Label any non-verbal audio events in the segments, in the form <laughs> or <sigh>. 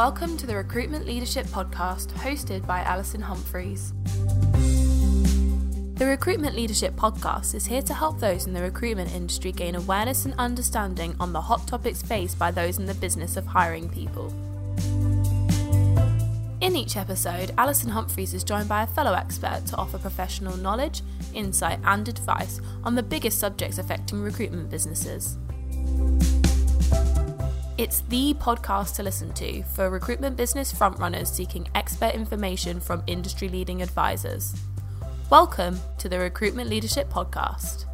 Welcome to the Recruitment Leadership Podcast, hosted by Alison Humphries. The Recruitment Leadership Podcast is here to help those in the recruitment industry gain awareness and understanding on the hot topics faced by those in the business of hiring people. In each episode, Alison Humphries is joined by a fellow expert to offer professional knowledge, insight, and advice on the biggest subjects affecting recruitment businesses. It's the podcast to listen to for recruitment business frontrunners seeking expert information from industry leading advisors. Welcome to the Recruitment Leadership Podcast.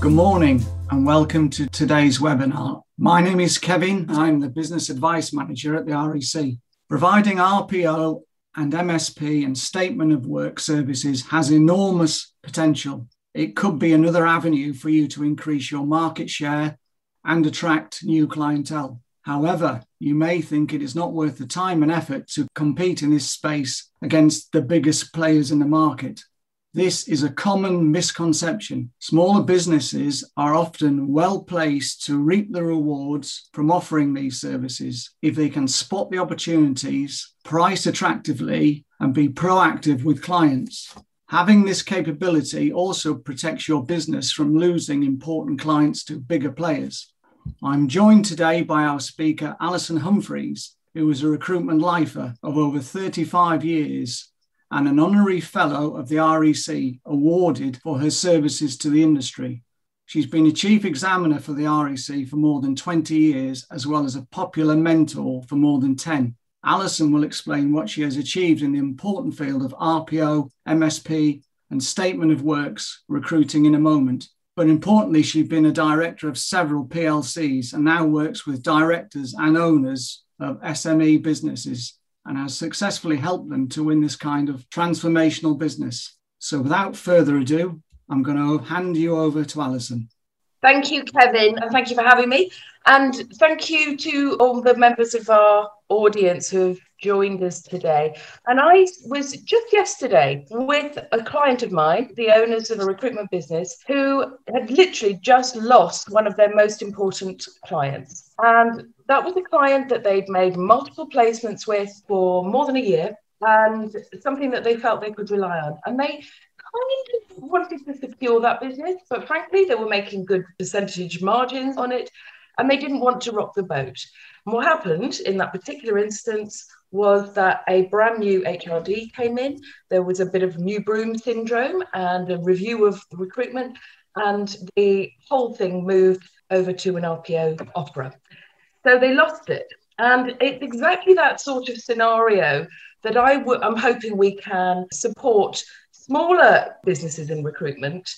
Good morning and welcome to today's webinar. My name is Kevin. I'm the Business Advice Manager at the REC. Providing RPO and MSP and Statement of Work services has enormous potential it could be another avenue for you to increase your market share and attract new clientele. However, you may think it is not worth the time and effort to compete in this space against the biggest players in the market. This is a common misconception. Smaller businesses are often well placed to reap the rewards from offering these services if they can spot the opportunities, price attractively, and be proactive with clients. Having this capability also protects your business from losing important clients to bigger players. I'm joined today by our speaker, Alison Humphries, who is a recruitment lifer of over 35 years and an honorary fellow of the REC awarded for her services to the industry. She's been a chief examiner for the REC for more than 20 years, as well as a popular mentor for more than 10. Alison will explain what she has achieved in the important field of RPO, MSP, and statement of works recruiting in a moment. But importantly, she's been a director of several PLCs and now works with directors and owners of SME businesses and has successfully helped them to win this kind of transformational business. So without further ado, I'm going to hand you over to Alison. Thank you, Kevin, and thank you for having me. And thank you to all the members of our audience who have joined us today. And I was just yesterday with a client of mine, the owners of a recruitment business, who had literally just lost one of their most important clients. And that was a client that they'd made multiple placements with for more than a year and something that they felt they could rely on. And they kind of wanted to secure that business, but frankly, they were making good percentage margins on it and they didn't want to rock the boat. And what happened in that particular instance was that a brand new HRD came in. There was a bit of new broom syndrome and a review of recruitment, and the whole thing moved over to an RPO offer. So they lost it. And it's exactly that sort of scenario that i w- I'm hoping we can support smaller businesses in recruitment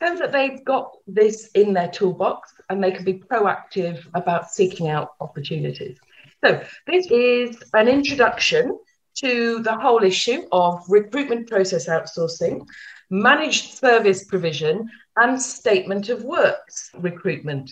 so that they've got this in their toolbox and they can be proactive about seeking out opportunities. So, this is an introduction to the whole issue of recruitment process outsourcing, managed service provision, and statement of works recruitment.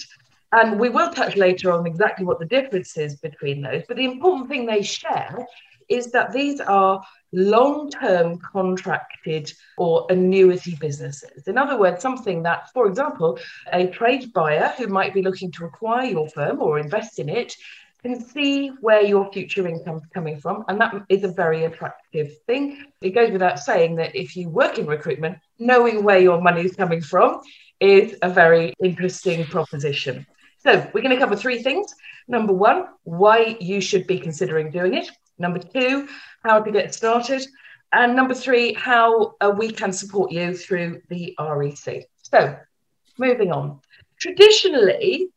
And we will touch later on exactly what the difference is between those. But the important thing they share is that these are long term contracted or annuity businesses. In other words, something that, for example, a trade buyer who might be looking to acquire your firm or invest in it can see where your future income is coming from. And that is a very attractive thing. It goes without saying that if you work in recruitment, knowing where your money is coming from is a very interesting proposition. So, we're going to cover three things. Number one, why you should be considering doing it. Number two, how to get started. And number three, how uh, we can support you through the REC. So, moving on. Traditionally,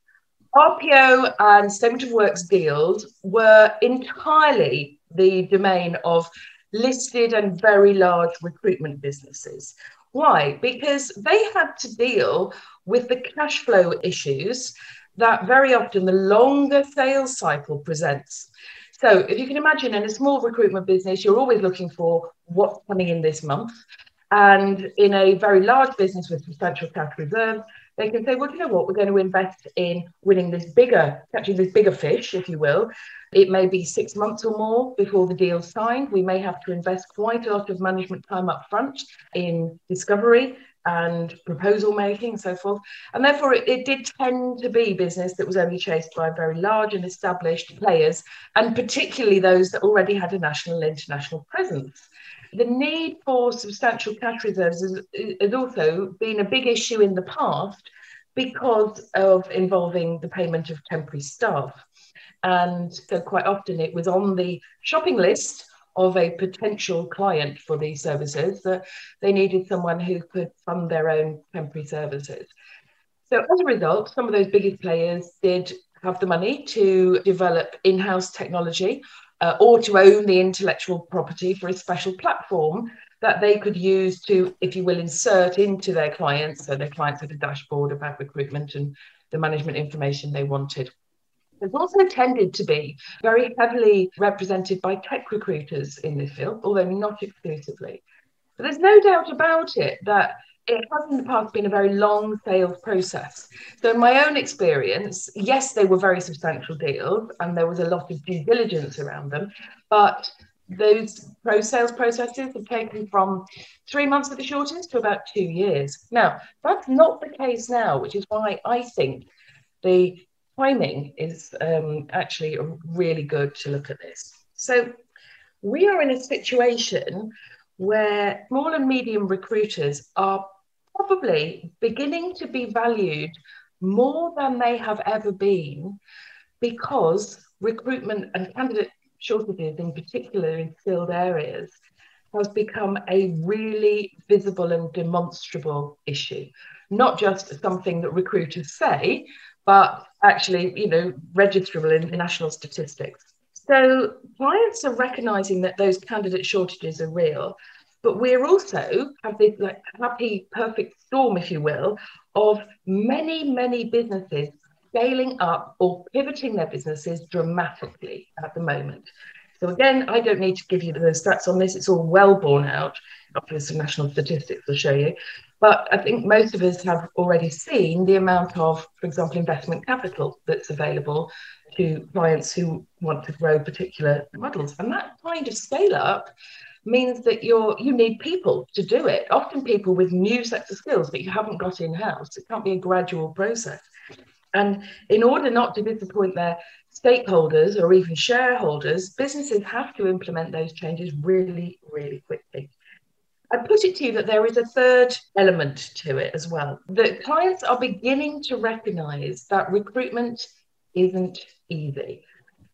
RPO and statement of works deals were entirely the domain of listed and very large recruitment businesses. Why? Because they had to deal with the cash flow issues that very often the longer sales cycle presents. So if you can imagine in a small recruitment business, you're always looking for what's coming in this month. And in a very large business with substantial cash reserves, they can say, well, you know what, we're going to invest in winning this bigger, catching this bigger fish, if you will. It may be six months or more before the deal's signed. We may have to invest quite a lot of management time up front in discovery and proposal making and so forth. And therefore, it, it, did tend to be business that was only chased by very large and established players, and particularly those that already had a national and international presence. The need for substantial cash reserves has, has also been a big issue in the past because of involving the payment of temporary staff. And so, quite often, it was on the shopping list of a potential client for these services that they needed someone who could fund their own temporary services. So, as a result, some of those biggest players did have the money to develop in house technology uh, or to own the intellectual property for a special platform that they could use to, if you will, insert into their clients. So, their clients had a dashboard about recruitment and the management information they wanted. There's also tended to be very heavily represented by tech recruiters in this field, although not exclusively. But there's no doubt about it that it has in the past been a very long sales process. So, in my own experience, yes, they were very substantial deals and there was a lot of due diligence around them, but those pro sales processes have taken from three months at the shortest to about two years. Now, that's not the case now, which is why I think the timing is um, actually really good to look at this. So we are in a situation where small and medium recruiters are probably beginning to be valued more than they have ever been because recruitment and candidate shortages in particular in skilled areas has become a really visible and demonstrable issue not just something that recruiters say but actually, you know, registerable in national statistics. So clients are recognizing that those candidate shortages are real, but we're also have this like happy, perfect storm, if you will, of many, many businesses scaling up or pivoting their businesses dramatically at the moment. So again, I don't need to give you the stats on this; it's all well borne out. Obviously, national statistics will show you. But I think most of us have already seen the amount of, for example, investment capital that's available to clients who want to grow particular models. And that kind of scale up means that you're you need people to do it. Often people with new sets of skills that you haven't got in-house. It can't be a gradual process. And in order not to disappoint their stakeholders or even shareholders, businesses have to implement those changes really, really quickly. I put it to you that there is a third element to it as well. That clients are beginning to recognize that recruitment isn't easy,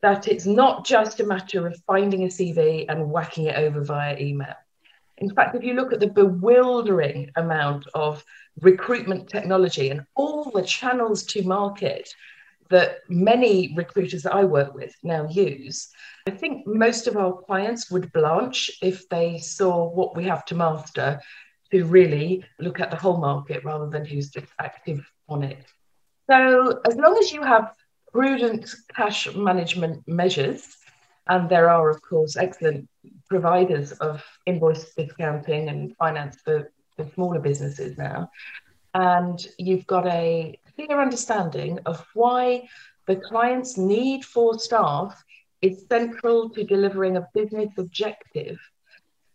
that it's not just a matter of finding a CV and whacking it over via email. In fact, if you look at the bewildering amount of recruitment technology and all the channels to market that many recruiters that I work with now use, I think most of our clients would blanch if they saw what we have to master to really look at the whole market rather than who's just active on it. So, as long as you have prudent cash management measures, and there are, of course, excellent providers of invoice discounting and finance for, for smaller businesses now, and you've got a clear understanding of why the client's need for staff is central to delivering a business objective,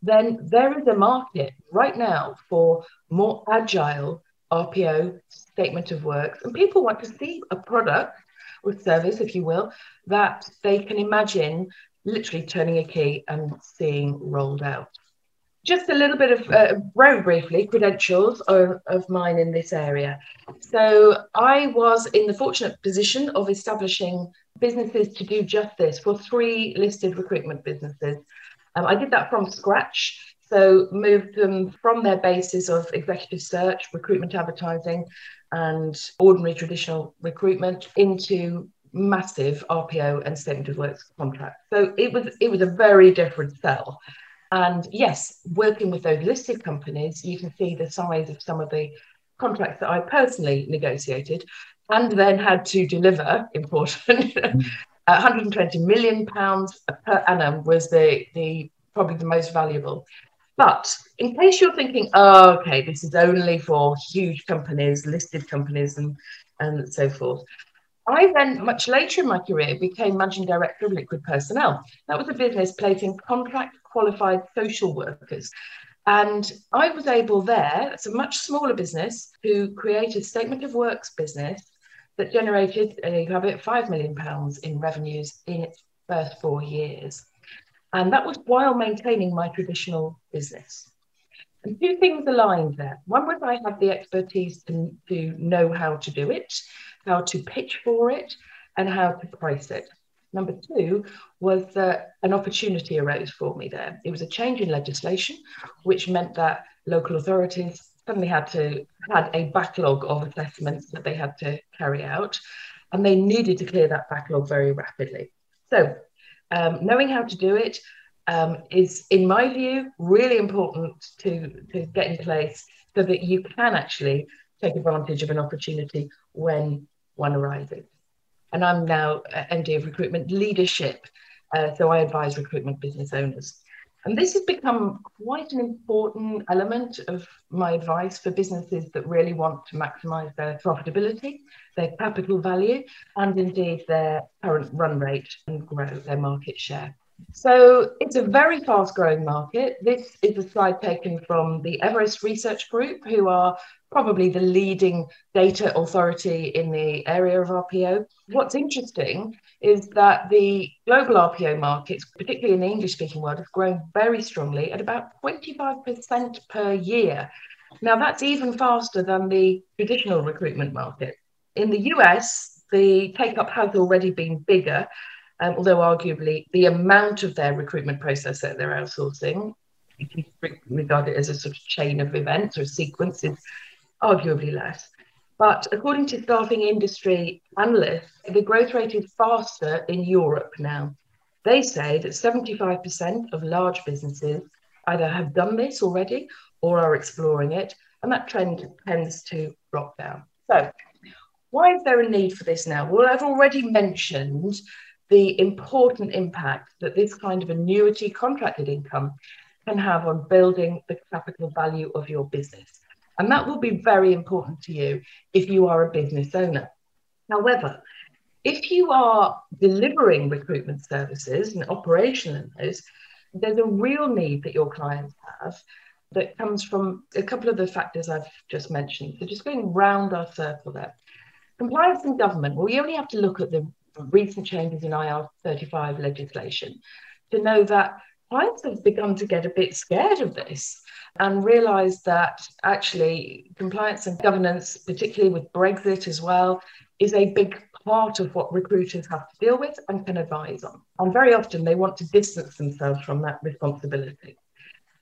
then there is a market right now for more agile RPO statement of works. And people want to see a product or service, if you will, that they can imagine literally turning a key and seeing rolled out. Just a little bit of, uh, very briefly, credentials of, of mine in this area. So I was in the fortunate position of establishing businesses to do just this for three listed recruitment businesses. Um, I did that from scratch. So moved them from their basis of executive search, recruitment advertising, and ordinary traditional recruitment into massive RPO and statement of works contracts. So it was it was a very different sell. And yes, working with those listed companies, you can see the size of some of the contracts that I personally negotiated and then had to deliver, important, <laughs> mm. 120 million pounds per annum was the, the probably the most valuable. But in case you're thinking, oh, okay, this is only for huge companies, listed companies, and, and so forth. I then, much later in my career, became managing director of Liquid Personnel. That was a business placing contract qualified social workers And I was able there, it's a much smaller business, who created a statement of works business that generated, uh, you have it, £5 million in revenues in its first four years. And that was while maintaining my traditional business. And two things aligned there. One was I had the expertise to, to know how to do it, how to pitch for it, and how to price it. Number two was that an opportunity arose for me there. It was a change in legislation, which meant that local authorities suddenly had to had a backlog of assessments that they had to carry out, and they needed to clear that backlog very rapidly. So, um, knowing how to do it um, is, in my view, really important to to get in place so that you can actually take advantage of an opportunity when one arises and I'm now MD of Recruitment Leadership. Uh, so I advise recruitment business owners. And this has become quite an important element of my advice for businesses that really want to maximize their profitability, their capital value, and indeed their current run rate and grow their market share. So it's a very fast growing market. This is a slide taken from the Everest Research Group, who are probably the leading data authority in the area of RPO. What's interesting is that the global RPO markets, particularly in the English speaking world, have grown very strongly at about 25% per year. Now, that's even faster than the traditional recruitment market. In the US, the take up has already been bigger, um, although arguably the amount of their recruitment process that they're outsourcing, you regard it as a sort of chain of events or sequence, is arguably less. But according to staffing industry analysts, the growth rate is faster in Europe now. They say that 75% of large businesses either have done this already or are exploring it, and that trend tends to drop down. So, why is there a need for this now? Well, I've already mentioned the important impact that this kind of annuity contracted income can have on building the capital value of your business. And that will be very important to you if you are a business owner. However, if you are delivering recruitment services and operational in those, there's a real need that your clients have that comes from a couple of the factors I've just mentioned. So just going round our circle there. Compliance and government, well, you only have to look at the recent changes in IR 35 legislation to know that clients have begun to get a bit scared of this and realize that actually compliance and governance, particularly with Brexit as well, is a big part of what recruiters have to deal with and can advise on. And very often they want to distance themselves from that responsibility.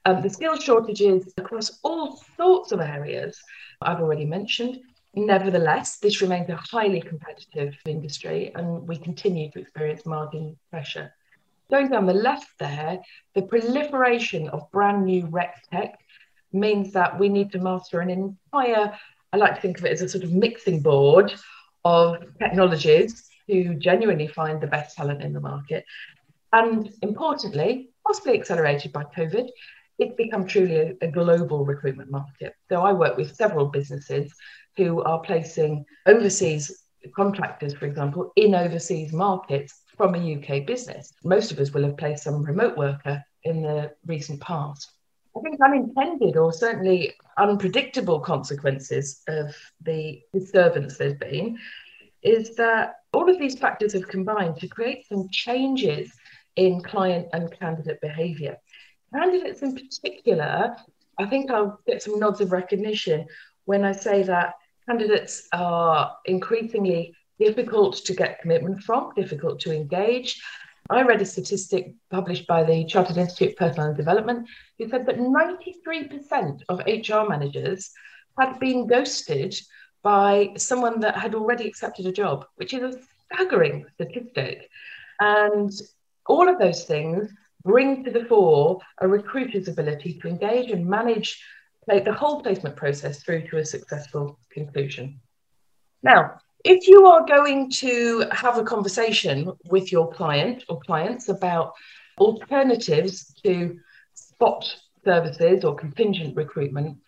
Um, the skill shortages across all sorts of areas I've already mentioned. Nevertheless, this remains a highly competitive industry and we continue to experience margin pressure. Going down the left there, the proliferation of brand new rec tech means that we need to master an entire, I like to think of it as a sort of mixing board of technologies to genuinely find the best talent in the market. And importantly, possibly accelerated by COVID, it's become truly a, a, global recruitment market. So I work with several businesses who are placing overseas contractors, for example, in overseas markets from a UK business. Most of us will have placed some remote worker in the recent past. I think unintended or certainly unpredictable consequences of the disturbance there's been is that all of these factors have combined to create some changes in client and candidate behaviour. Candidates in particular, I think I'll get some nods of recognition when I say that candidates are increasingly difficult to get commitment from, difficult to engage. I read a statistic published by the Chartered Institute of Personnel Development who said that 93% of HR managers had been ghosted by someone that had already accepted a job, which is a staggering statistic. And all of those things bring to the fore a recruiter's ability to engage and manage the whole placement process through to a successful conclusion. Now, if you are going to have a conversation with your client or clients about alternatives to spot services or contingent recruitment,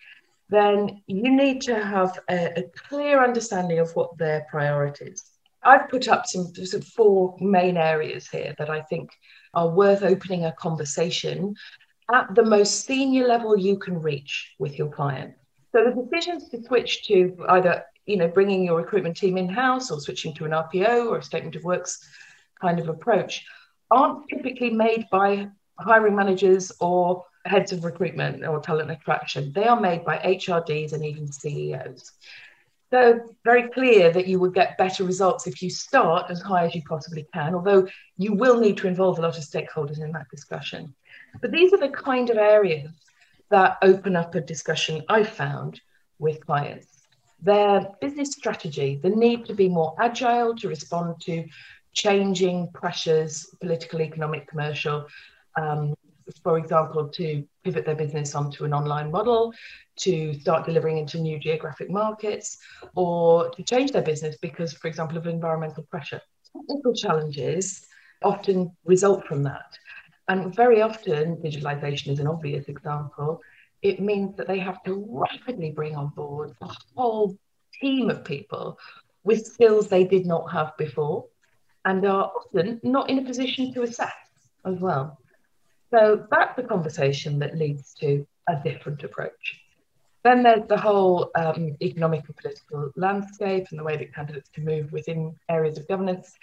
then you need to have a, a clear understanding of what their priorities. I've put up some, some four main areas here that I think are worth opening a conversation at the most senior level you can reach with your client. So the decisions to switch to either you know bringing your recruitment team in house or switching to an RPO or a statement of works kind of approach aren't typically made by hiring managers or heads of recruitment or talent attraction. They are made by HRDs and even CEOs. So very clear that you will get better results if you start as high as you possibly can, although you will need to involve a lot of stakeholders in that discussion. But these are the kind of areas that open up a discussion I've found with clients. Their business strategy, the need to be more agile to respond to changing pressures, political, economic, commercial, um, for example, to pivot their business onto an online model, to start delivering into new geographic markets, or to change their business because, for example, of environmental pressure. Technical challenges often result from that. And very often, digitalization is an obvious example. It means that they have to rapidly bring on board a whole team of people with skills they did not have before and are often not in a position to assess as well. So that's the conversation that leads to a different approach. Then there's the whole um, economic and political landscape and the way that candidates can move within areas of governance,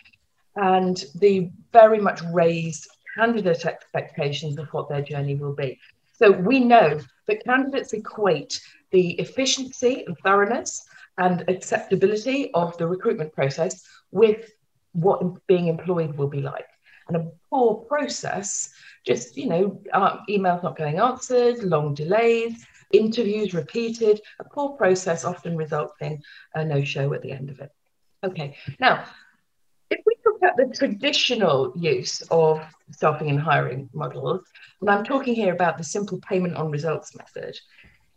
and the very much raised candidate expectations of what their journey will be. So we know that candidates equate the efficiency and thoroughness and acceptability of the recruitment process with what being employed will be like. And a poor process, just, you know, uh, emails not getting answered, long delays, interviews repeated, a poor process often results in a no show at the end of it. Okay, now, at the traditional use of staffing and hiring models, and I'm talking here about the simple payment on results method,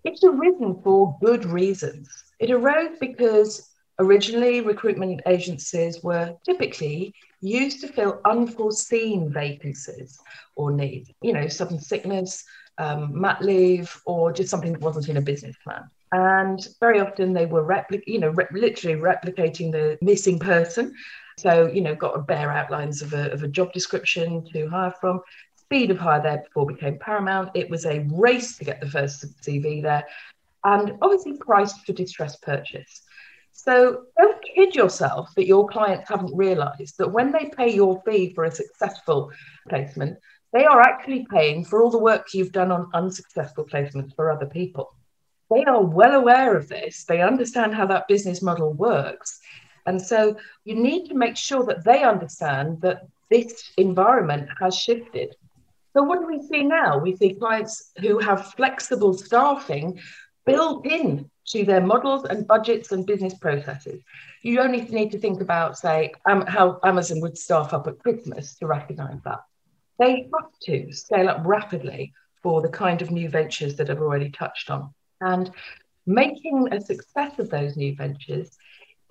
it's arisen for good reasons. It arose because Originally, recruitment agencies were typically used to fill unforeseen vacancies or needs, you know, sudden sickness, um, mat leave, or just something that wasn't in a business plan. And very often they were repli- you know, re- literally replicating the missing person. So, you know, got a bare outlines of a, of a job description to hire from. Speed of hire there before became paramount. It was a race to get the first CV there, and obviously priced for distress purchase. So don't kid yourself that your clients haven't realized that when they pay your fee for a successful placement, they are actually paying for all the work you've done on unsuccessful placements for other people. They are well aware of this. They understand how that business model works. And so you need to make sure that they understand that this environment has shifted. So, what do we see now? We see clients who have flexible staffing built in to their models and budgets and business processes. You only need to think about, say, um, how Amazon would staff up at Christmas to recognize that. They have to scale up rapidly for the kind of new ventures that I've already touched on. And making a success of those new ventures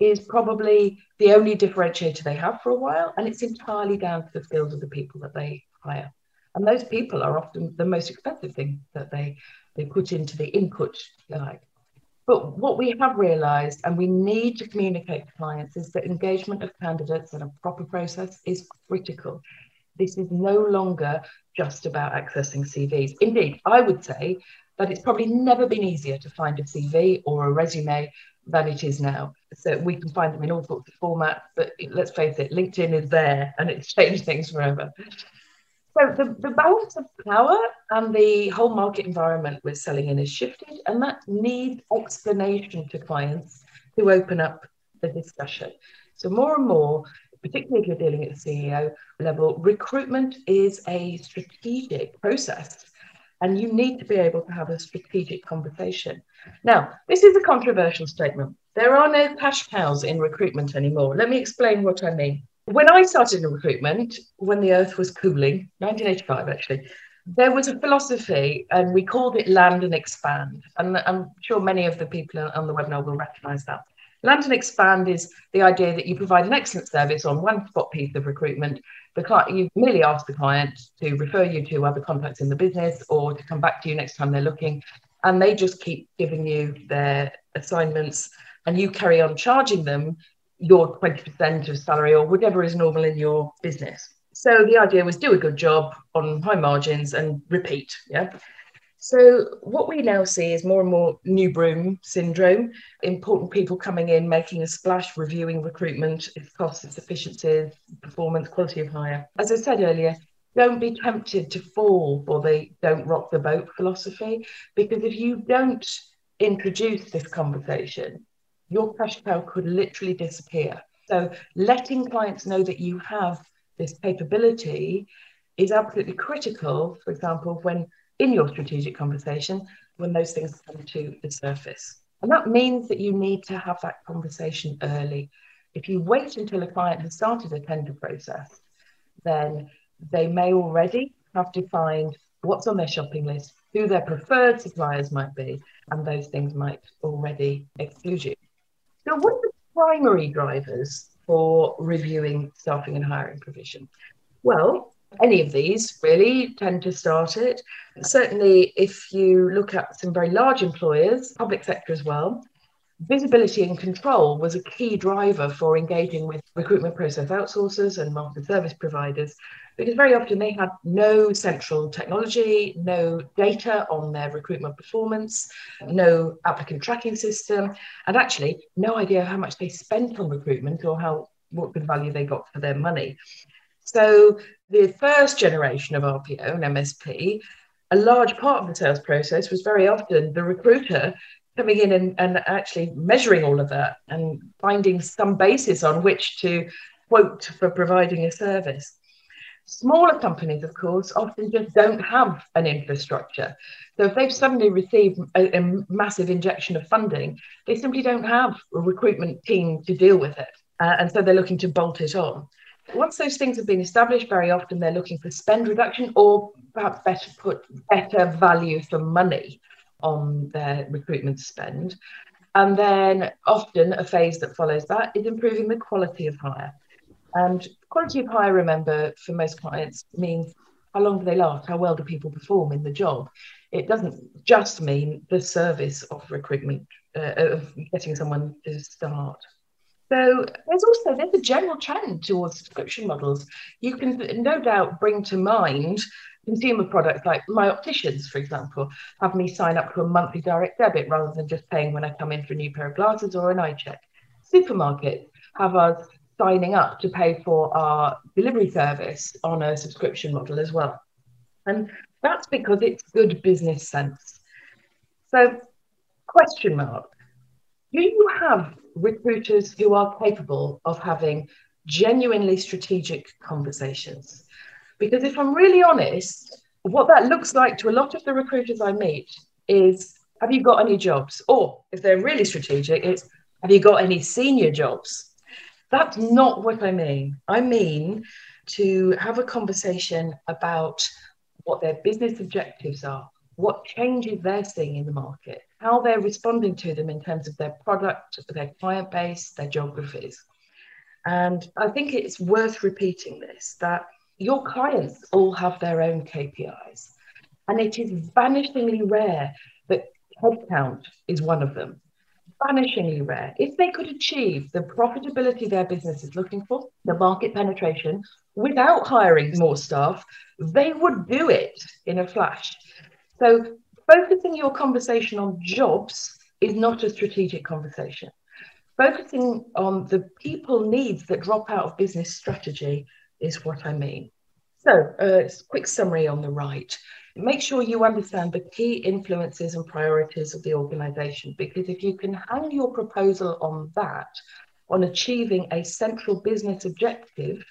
is probably the only differentiator they have for a while. And it's entirely down to the skills of the people that they hire. And those people are often the most expensive thing that they, they put into the input, like. But what we have realised, and we need to communicate to clients, is that engagement of candidates and a proper process is critical. This is no longer just about accessing CVs. Indeed, I would say that it's probably never been easier to find a CV or a resume than it is now. So we can find them in all sorts of formats, but let's face it, LinkedIn is there and it's <laughs> changed things forever. So the, the balance of power and the whole market environment we're selling in has shifted, and that needs explanation to clients to open up the discussion. So more and more, particularly if you're dealing at the CEO level, recruitment is a strategic process. And you need to be able to have a strategic conversation. Now, this is a controversial statement. There are no cash cows in recruitment anymore. Let me explain what I mean when I started in recruitment, when the earth was cooling, 1985 actually, there was a philosophy and we called it land and expand. And I'm sure many of the people on the webinar will recognize that. Land and expand is the idea that you provide an excellent service on one spot piece of recruitment. The client, you merely ask the client to refer you to other contacts in the business or to come back to you next time they're looking. And they just keep giving you their assignments and you carry on charging them your 20% of salary or whatever is normal in your business. So the idea was do a good job on high margins and repeat. Yeah. So what we now see is more and more new broom syndrome, important people coming in, making a splash, reviewing recruitment, its costs, its efficiencies, performance, quality of hire. As I said earlier, don't be tempted to fall for the don't rock the boat philosophy, because if you don't introduce this conversation, your cash cow could literally disappear. So letting clients know that you have this capability is absolutely critical, for example, when in your strategic conversation when those things come to the surface. And that means that you need to have that conversation early. If you wait until a client has started a tender process, then they may already have defined what's on their shopping list, who their preferred suppliers might be, and those things might already exclude you. So, what are the primary drivers for reviewing staffing and hiring provision? Well, any of these really tend to start it. Certainly, if you look at some very large employers, public sector as well, visibility and control was a key driver for engaging with recruitment process outsourcers and market service providers because very often they had no central technology, no data on their recruitment performance, no applicant tracking system, and actually no idea how much they spent on recruitment or how what good value they got for their money. So the first generation of RPO and MSP, a large part of the sales process was very often the recruiter coming in and, and actually measuring all of that and finding some basis on which to quote for providing a service. Smaller companies, of course, often just don't have an infrastructure. So if they've suddenly received a, a massive injection of funding, they simply don't have a recruitment team to deal with it. Uh, and so they're looking to bolt it on. Once those things have been established, very often they're looking for spend reduction or perhaps better put better value for money on their recruitment spend. And then often a phase that follows that is improving the quality of hire. And quality of hire, remember, for most clients means how long do they last? How well do people perform in the job? It doesn't just mean the service of recruitment, uh, of getting someone to start. So there's also there's a general trend towards subscription models. You can no doubt bring to mind consumer products like my opticians, for example, have me sign up to a monthly direct debit rather than just paying when I come in for a new pair of glasses or an eye check. Supermarkets have us signing up to pay for our delivery service on a subscription model as well. And that's because it's good business sense. So, question mark do you have recruiters who are capable of having genuinely strategic conversations? Because if I'm really honest, what that looks like to a lot of the recruiters I meet is have you got any jobs? Or if they're really strategic, it's have you got any senior jobs? That's not what I mean. I mean to have a conversation about what their business objectives are, what changes they're seeing in the market, how they're responding to them in terms of their product, their client base, their geographies. And I think it's worth repeating this that your clients all have their own KPIs. And it is vanishingly rare that headcount is one of them. Vanishingly rare. If they could achieve the profitability their business is looking for, the market penetration, without hiring more staff, they would do it in a flash. So focusing your conversation on jobs is not a strategic conversation. Focusing on the people needs that drop out of business strategy is what I mean. So, uh, quick summary on the right. Make sure you understand the key influences and priorities of the organization, because if you can hang your proposal on that, on achieving a central business objective,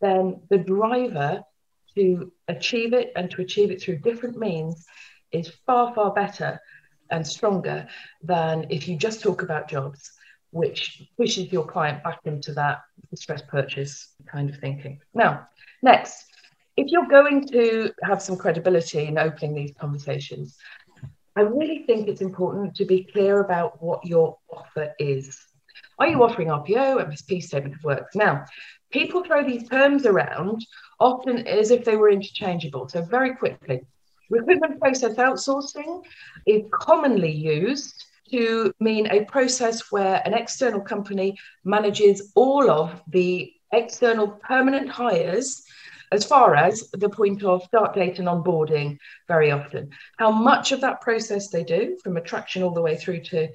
then the driver to achieve it and to achieve it through different means is far, far better and stronger than if you just talk about jobs, which pushes your client back into that distress purchase kind of thinking. Now, next, if you're going to have some credibility in opening these conversations, I really think it's important to be clear about what your offer is. Are you offering RPO, MSP, statement of works? Now, people throw these terms around often as if they were interchangeable. So, very quickly, recruitment process outsourcing is commonly used to mean a process where an external company manages all of the external permanent hires as far as the point of start date and onboarding very often. How much of that process they do from attraction all the way through to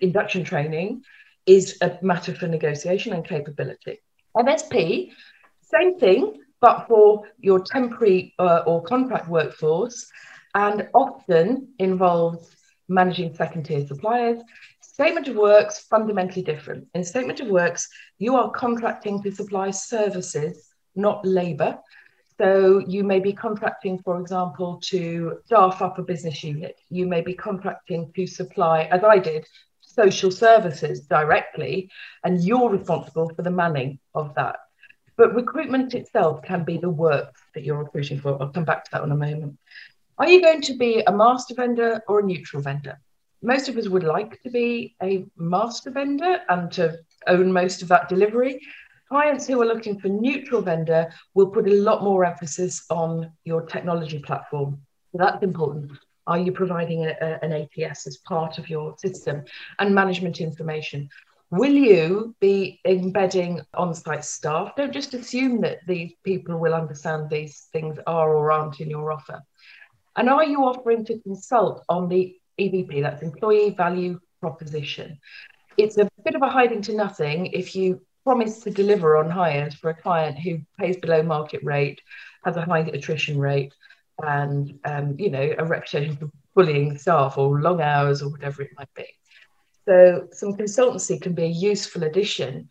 induction training is a matter for negotiation and capability. MSP, same thing, but for your temporary uh, or contract workforce, and often involves managing second tier suppliers. Statement of works fundamentally different. In statement of works, you are contracting to supply services, not labor. So you may be contracting, for example, to staff up a business unit. You may be contracting to supply, as I did, social services directly, and you're responsible for the manning of that. But recruitment itself can be the work that you're recruiting for. I'll come back to that in a moment. Are you going to be a master vendor or a neutral vendor? Most of us would like to be a master vendor and to own most of that delivery. Clients who are looking for neutral vendor will put a lot more emphasis on your technology platform. So that's important. Are you providing a, a, an ATS as part of your system and management information? Will you be embedding on site staff? Don't just assume that these people will understand these things are or aren't in your offer. And are you offering to consult on the EVP, that's employee value proposition? It's a bit of a hiding to nothing if you promise to deliver on hires for a client who pays below market rate, has a high attrition rate, and um, you know a reputation for bullying staff or long hours or whatever it might be. So some consultancy can be a useful addition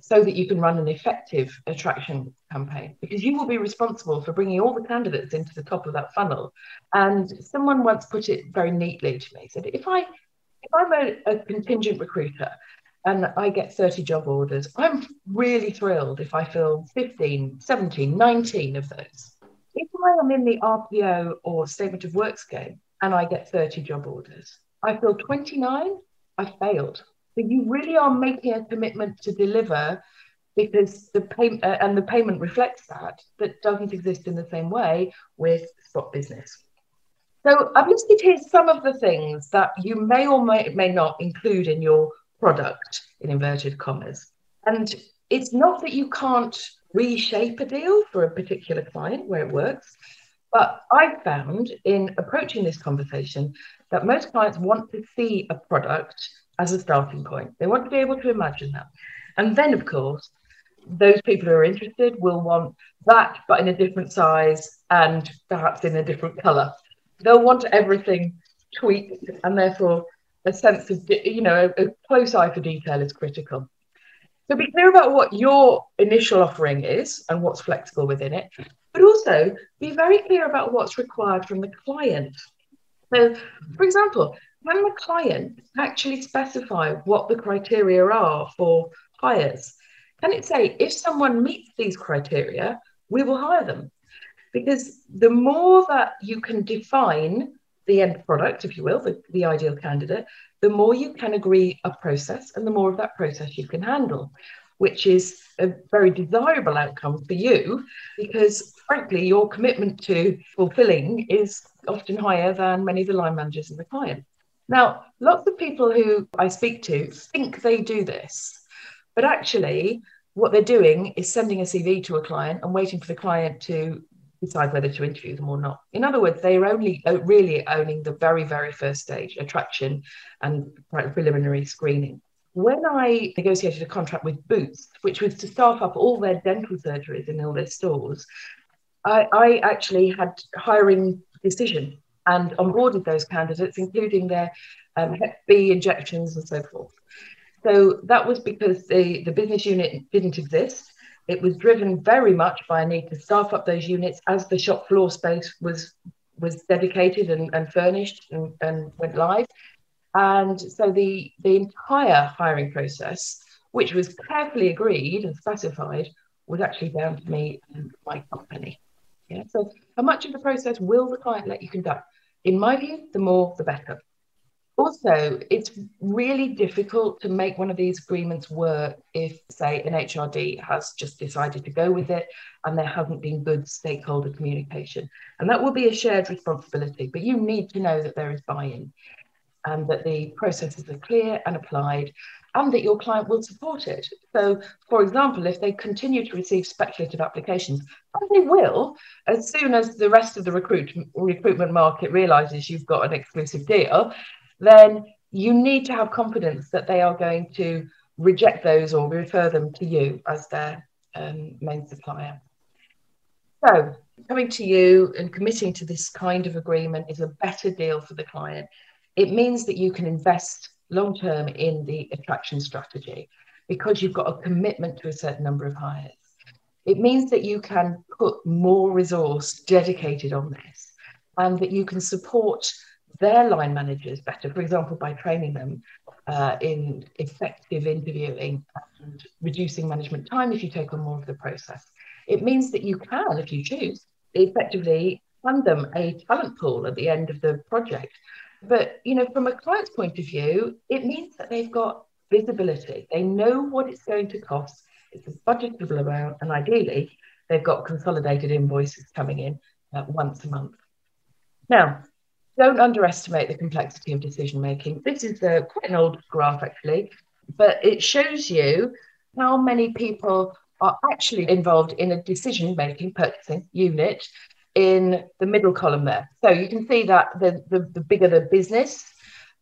so that you can run an effective attraction campaign because you will be responsible for bringing all the candidates into the top of that funnel. And someone once put it very neatly to me, said, if I if I'm a, a contingent recruiter and I get 30 job orders, I'm really thrilled if I fill 15, 17, 19 of those. If I am in the RPO or statement of works game and I get 30 job orders, I fill 29 I failed. So you really are making a commitment to deliver because the payment uh, and the payment reflects that that doesn't exist in the same way with spot business. So I've listed here some of the things that you may or may, may not include in your product in inverted commas. And it's not that you can't reshape a deal for a particular client where it works, but I've found in approaching this conversation that most clients want to see a product as a starting point. They want to be able to imagine that. And then, of course, those people who are interested will want that, but in a different size and perhaps in a different color. They'll want everything tweaked, and therefore, a sense of, you know, a, a close eye for detail is critical. So be clear about what your initial offering is and what's flexible within it, but also be very clear about what's required from the client. So, for example, can the client actually specify what the criteria are for hires? Can it say if someone meets these criteria, we will hire them? Because the more that you can define the end product, if you will, the, the ideal candidate, the more you can agree a process and the more of that process you can handle which is a very desirable outcome for you because, frankly, your commitment to fulfilling is often higher than many of the line managers and the client. Now, lots of people who I speak to think they do this, but actually, what they're doing is sending a CV to a client and waiting for the client to decide whether to interview them or not. In other words, they are only uh, really owning the very, very first stage, attraction and preliminary screening when I negotiated a contract with Boots, which was to staff up all their dental surgeries in all their stores, I, I actually had hiring decision and onboarded those candidates, including their um, Hep B injections and so forth. So that was because the, the business unit didn't exist. It was driven very much by a need to staff up those units as the shop floor space was was dedicated and, and furnished and, and went live. And so the, the entire hiring process, which was carefully agreed and specified, was actually down to me and my company. Yeah. So how much of the process will the client let you conduct? In my view, the more the better. Also, it's really difficult to make one of these agreements work if, say, an HRD has just decided to go with it and there hasn't been good stakeholder communication. And that will be a shared responsibility, but you need to know that there is buy in and that the processes are clear and applied and that your client will support it. So, for example, if they continue to receive speculative applications, and they will, as soon as the rest of the recruit, recruitment market realizes you've got an exclusive deal, then you need to have confidence that they are going to reject those or refer them to you as their um, main supplier. So, coming to you and committing to this kind of agreement is a better deal for the client. It means that you can invest long term in the attraction strategy because you've got a commitment to a certain number of hires. It means that you can put more resource dedicated on this and that you can support their line managers better, for example, by training them uh, in effective interviewing and reducing management time if you take on more of the process. It means that you can, if you choose, effectively fund them a talent pool at the end of the project but you know, from a client's point of view, it means that they've got visibility. They know what it's going to cost. It's a budgetable amount, and ideally, they've got consolidated invoices coming in uh, once a month. Now, don't underestimate the complexity of decision making. This is quite an old graph, actually, but it shows you how many people are actually involved in a decision making purchasing unit in the middle column there. So you can see that the, the, the bigger the business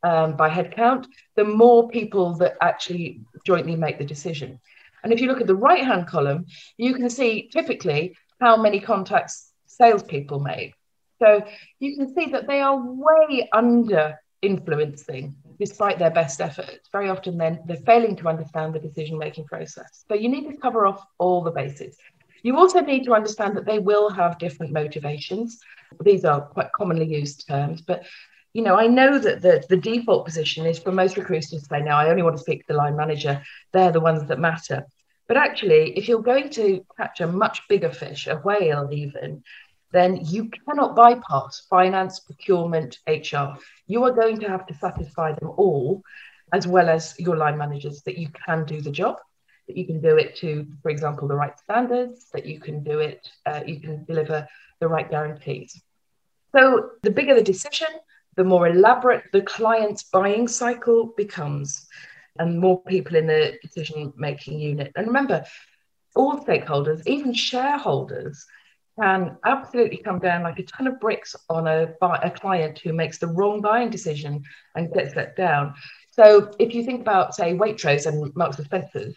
um, by headcount, the more people that actually jointly make the decision. And if you look at the right hand column, you can see typically how many contacts salespeople make. So you can see that they are way under influencing despite their best efforts. Very often then they're failing to understand the decision making process. So you need to cover off all the bases. You also need to understand that they will have different motivations. These are quite commonly used terms, but you know, I know that the, the default position is for most recruiters to say, now I only want to speak to the line manager. They're the ones that matter. But actually, if you're going to catch a much bigger fish, a whale even, then you cannot bypass finance, procurement, HR. You are going to have to satisfy them all, as well as your line managers, that you can do the job that you can do it to, for example, the right standards, that you can do it, uh, you can deliver the right guarantees. So the bigger the decision, the more elaborate the client's buying cycle becomes, and more people in the decision making unit. And remember, all stakeholders, even shareholders, can absolutely come down like a ton of bricks on a, a client who makes the wrong buying decision and gets let down. So if you think about, say, Waitrose and Marks and Spencer's,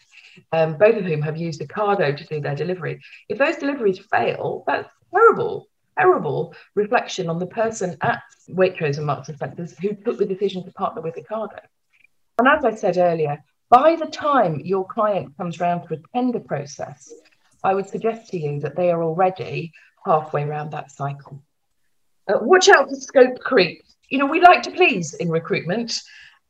um, both of whom have used Ocado to do their delivery. If those deliveries fail, that's terrible, terrible reflection on the person at Waitrose and Marks and Spencer's who took the decision to partner with Ocado. And as I said earlier, by the time your client comes round to a tender process, I would suggest to you that they are already halfway around that cycle. Uh, watch out for scope creep. You know, we like to please in recruitment.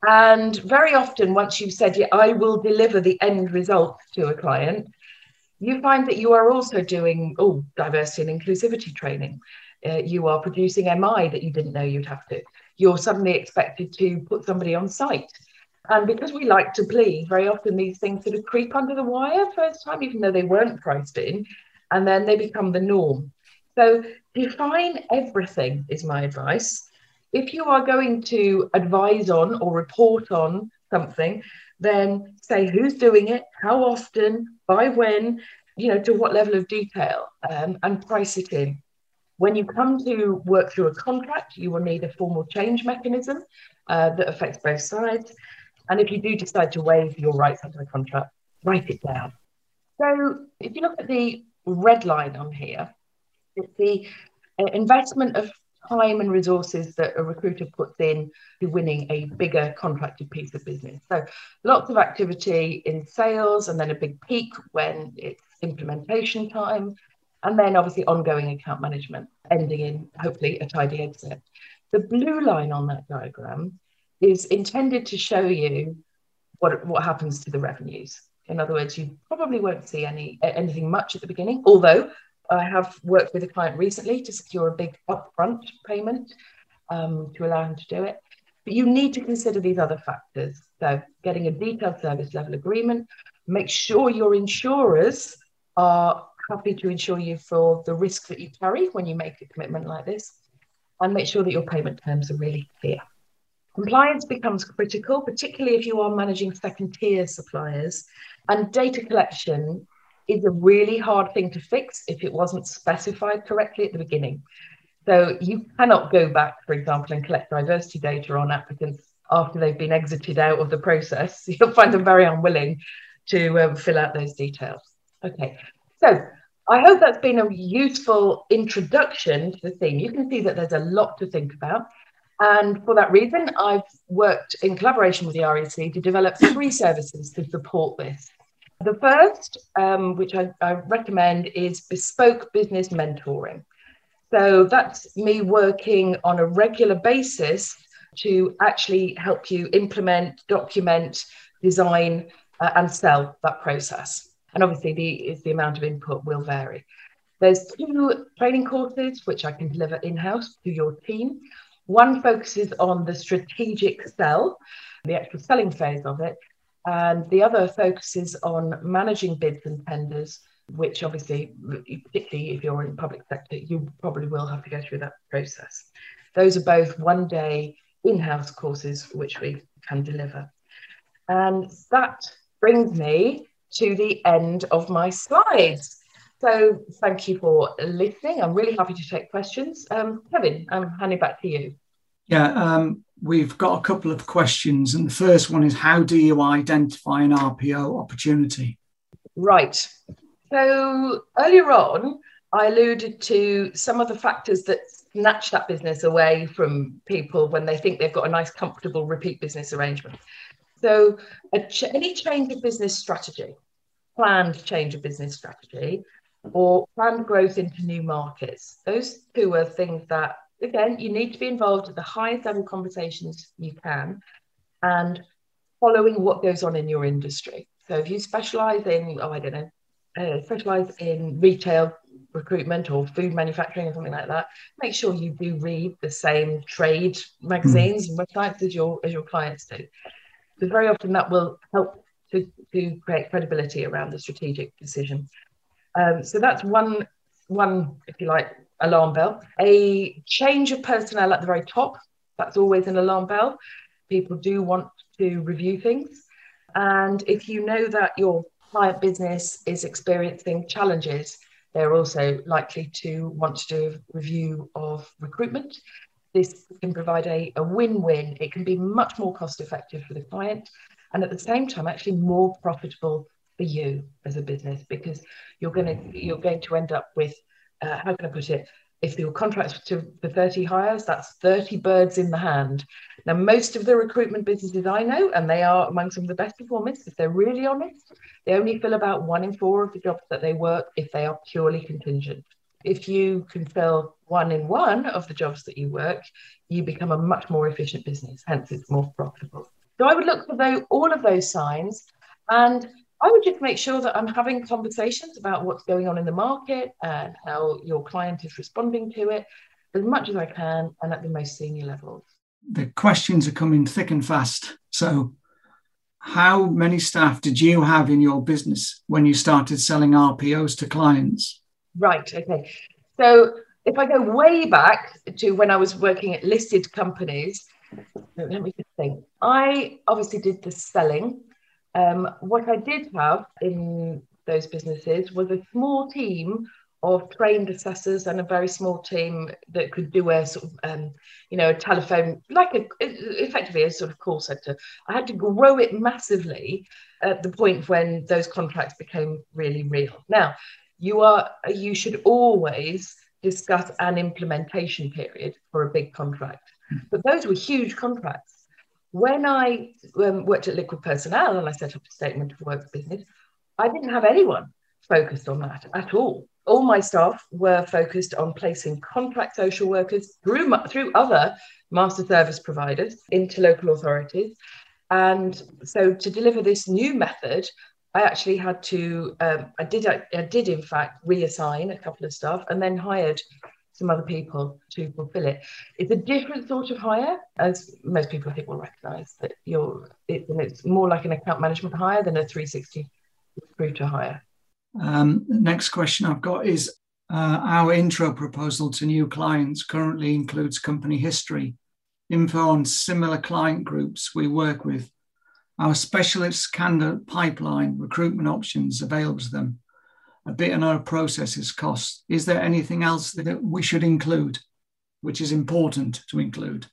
And very often, once you've said, yeah, I will deliver the end result to a client, you find that you are also doing oh, diversity and inclusivity training. Uh, you are producing MI that you didn't know you'd have to. You're suddenly expected to put somebody on site. And because we like to please, very often these things sort of creep under the wire first time, even though they weren't priced in, and then they become the norm. So define everything is my advice if you are going to advise on or report on something, then say who's doing it, how often, by when, you know, to what level of detail, um, and price it in. When you come to work through a contract, you will need a formal change mechanism uh, that affects both sides. And if you do decide to waive your rights under the contract, write it down. So if you look at the red line on here, it's the uh, investment of time and resources that a recruiter puts in to winning a bigger contracted piece of business. So lots of activity in sales and then a big peak when it's implementation time. And then obviously ongoing account management, ending in hopefully a tidy exit. The blue line on that diagram is intended to show you what, what happens to the revenues. In other words, you probably won't see any anything much at the beginning, although I have worked with a client recently to secure a big upfront payment um, to allow him to do it. But you need to consider these other factors. So, getting a detailed service level agreement, make sure your insurers are happy to insure you for the risk that you carry when you make a commitment like this, and make sure that your payment terms are really clear. Compliance becomes critical, particularly if you are managing second tier suppliers. And data collection is a really hard thing to fix if it wasn't specified correctly at the beginning. So you cannot go back, for example, and collect diversity data on applicants after they've been exited out of the process. <laughs> You'll find them very unwilling to um, fill out those details. Okay, so I hope that's been a useful introduction to the thing. You can see that there's a lot to think about. And for that reason, I've worked in collaboration with the REC to develop three services to support this. The first, um, which I, I recommend, is bespoke business mentoring. So that's me working on a regular basis to actually help you implement, document, design, uh, and sell that process. And obviously, the, the amount of input will vary. There's two training courses which I can deliver in house to your team. One focuses on the strategic sell, the actual selling phase of it, and the other focuses on managing bids and tenders, which obviously, particularly if you're in the public sector, you probably will have to go through that process. Those are both one day in house courses which we can deliver. And that brings me to the end of my slides. So thank you for listening. I'm really happy to take questions. Um, Kevin, I'm handing back to you. Yeah, um, we've got a couple of questions. And the first one is How do you identify an RPO opportunity? Right. So earlier on, I alluded to some of the factors that snatch that business away from people when they think they've got a nice, comfortable repeat business arrangement. So, ch- any change of business strategy, planned change of business strategy, or planned growth into new markets, those two are things that, again, you need to be involved at the highest level conversations you can and following what goes on in your industry. So, if you specialize in, oh, I don't know, uh, specialize in retail recruitment or food manufacturing or something like that, make sure you do read the same trade magazines mm. and websites as your as your clients do. Because very often that will help to, to create credibility around the strategic decision. Um, so that's one one, if you like, alarm bell. A change of personnel at the very top, that's always an alarm bell. People do want to review things. And if you know that your client business is experiencing challenges, they're also likely to want to do a review of recruitment. This can provide a, a win-win. It can be much more cost effective for the client and at the same time actually more profitable for you as a business because you're going to you're going to end up with uh, how can I put it if your contract's to the 30 hires, that's 30 birds in the hand. Now, most of the recruitment businesses I know, and they are among some of the best performers, if they're really honest, they only fill about one in four of the jobs that they work if they are purely contingent. If you can fill one in one of the jobs that you work, you become a much more efficient business, hence it's more profitable. So I would look for those, all of those signs and I would just make sure that I'm having conversations about what's going on in the market and how your client is responding to it as much as I can and at the most senior levels. The questions are coming thick and fast. So, how many staff did you have in your business when you started selling RPOs to clients? Right. Okay. So, if I go way back to when I was working at listed companies, let me just think. I obviously did the selling um, what I did have in those businesses was a small team of trained assessors and a very small team that could do a sort of, um, you know, a telephone, like a, effectively a sort of call center. I had to grow it massively at the point when those contracts became really real. Now, you are, you should always discuss an implementation period for a big contract, but those were huge contracts when I um, worked at Liquid Personnel and I set up a statement of work business, I didn't have anyone focused on that at all. All my staff were focused on placing contract social workers through, through other master service providers into local authorities. And so to deliver this new method, I actually had to, um, I did, I, I did in fact reassign a couple of staff and then hired some other people to fulfill it. It's a different sort of hire, as most people I think will recognise that you're. It, it's more like an account management hire than a 360 recruiter hire. Um, next question I've got is uh, our intro proposal to new clients currently includes company history. info on similar client groups we work with, our specialist candidate pipeline, recruitment options available to them, a bit on our processes costs. Is there anything else that we should include, which is important to include?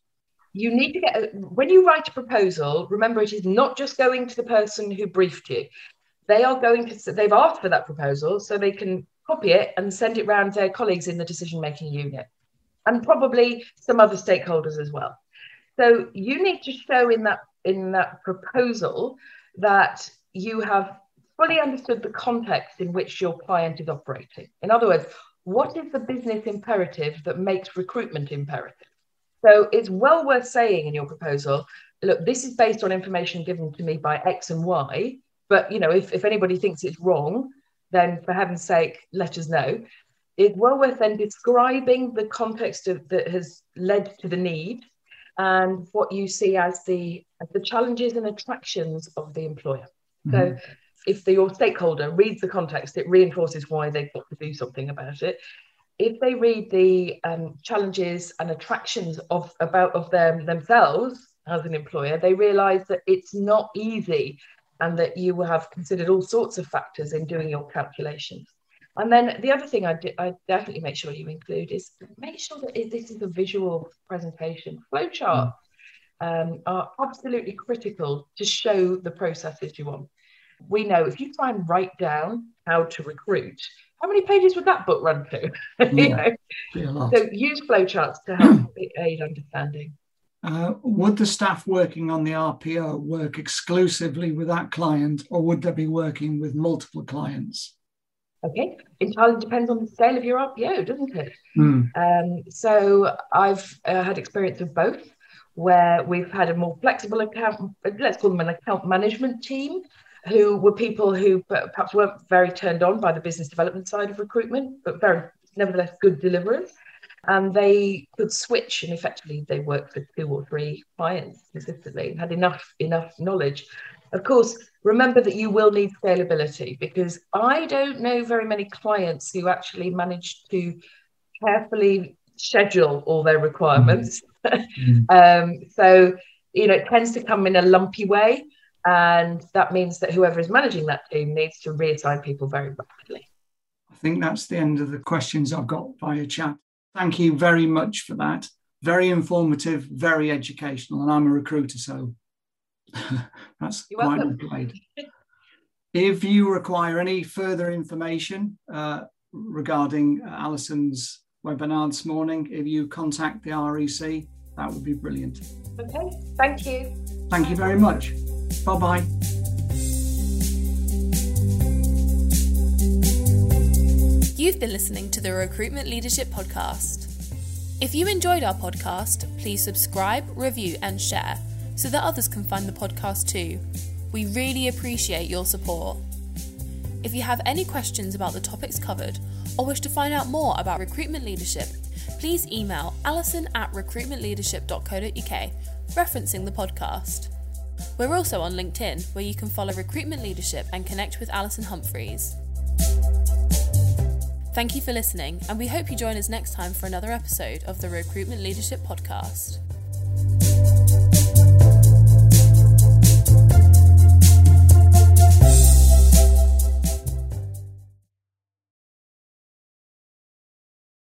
You need to get, when you write a proposal, remember it is not just going to the person who briefed you. They are going to, they've asked for that proposal so they can copy it and send it around their colleagues in the decision making unit and probably some other stakeholders as well. So you need to show in that in that proposal that you have fully understood the context in which your client is operating. In other words, what is the business imperative that makes recruitment imperative? So it's well worth saying in your proposal, look, this is based on information given to me by X and Y. But you know, if, if anybody thinks it's wrong, then for heaven's sake, let us know. It's well worth then describing the context of, that has led to the need and what you see as the as the challenges and attractions of the employer. Mm-hmm. So if the, your stakeholder reads the context, it reinforces why they've got to do something about it. If they read the um, challenges and attractions of about of them themselves as an employer, they realise that it's not easy, and that you have considered all sorts of factors in doing your calculations. And then the other thing I, I definitely make sure you include is make sure that this is a visual presentation. Flowcharts mm. um, are absolutely critical to show the processes you want. We know if you try and write down how to recruit, how many pages would that book run to? <laughs> Yeah, so use flowcharts to help <clears throat> aid understanding. Uh, would the staff working on the RPO work exclusively with that client, or would they be working with multiple clients? Okay, entirely depends on the scale of your RPO, doesn't it? Mm. Um, so I've uh, had experience of both, where we've had a more flexible account, let's call them an account management team, who were people who perhaps weren't very turned on by the business development side of recruitment, but very nevertheless good deliverers. And they could switch, and effectively they worked for two or three clients consistently, had enough enough knowledge. Of course, remember that you will need scalability because I don't know very many clients who actually manage to carefully schedule all their requirements. Mm. <laughs> um, so, you know, it tends to come in a lumpy way. And that means that whoever is managing that team needs to reassign people very rapidly. I think that's the end of the questions I've got via chat. Thank you very much for that. Very informative, very educational. And I'm a recruiter, so <laughs> That's You're quite welcome. played. if you require any further information uh, regarding Alison's webinar this morning, if you contact the REC, that would be brilliant. Okay, thank you. Thank you very much. Bye bye. You've been listening to the Recruitment Leadership Podcast. If you enjoyed our podcast, please subscribe, review, and share so that others can find the podcast too. We really appreciate your support. If you have any questions about the topics covered or wish to find out more about recruitment leadership, please email alison at recruitmentleadership.co.uk, referencing the podcast. We're also on LinkedIn, where you can follow recruitment leadership and connect with Alison Humphries. Thank you for listening, and we hope you join us next time for another episode of the Recruitment Leadership Podcast.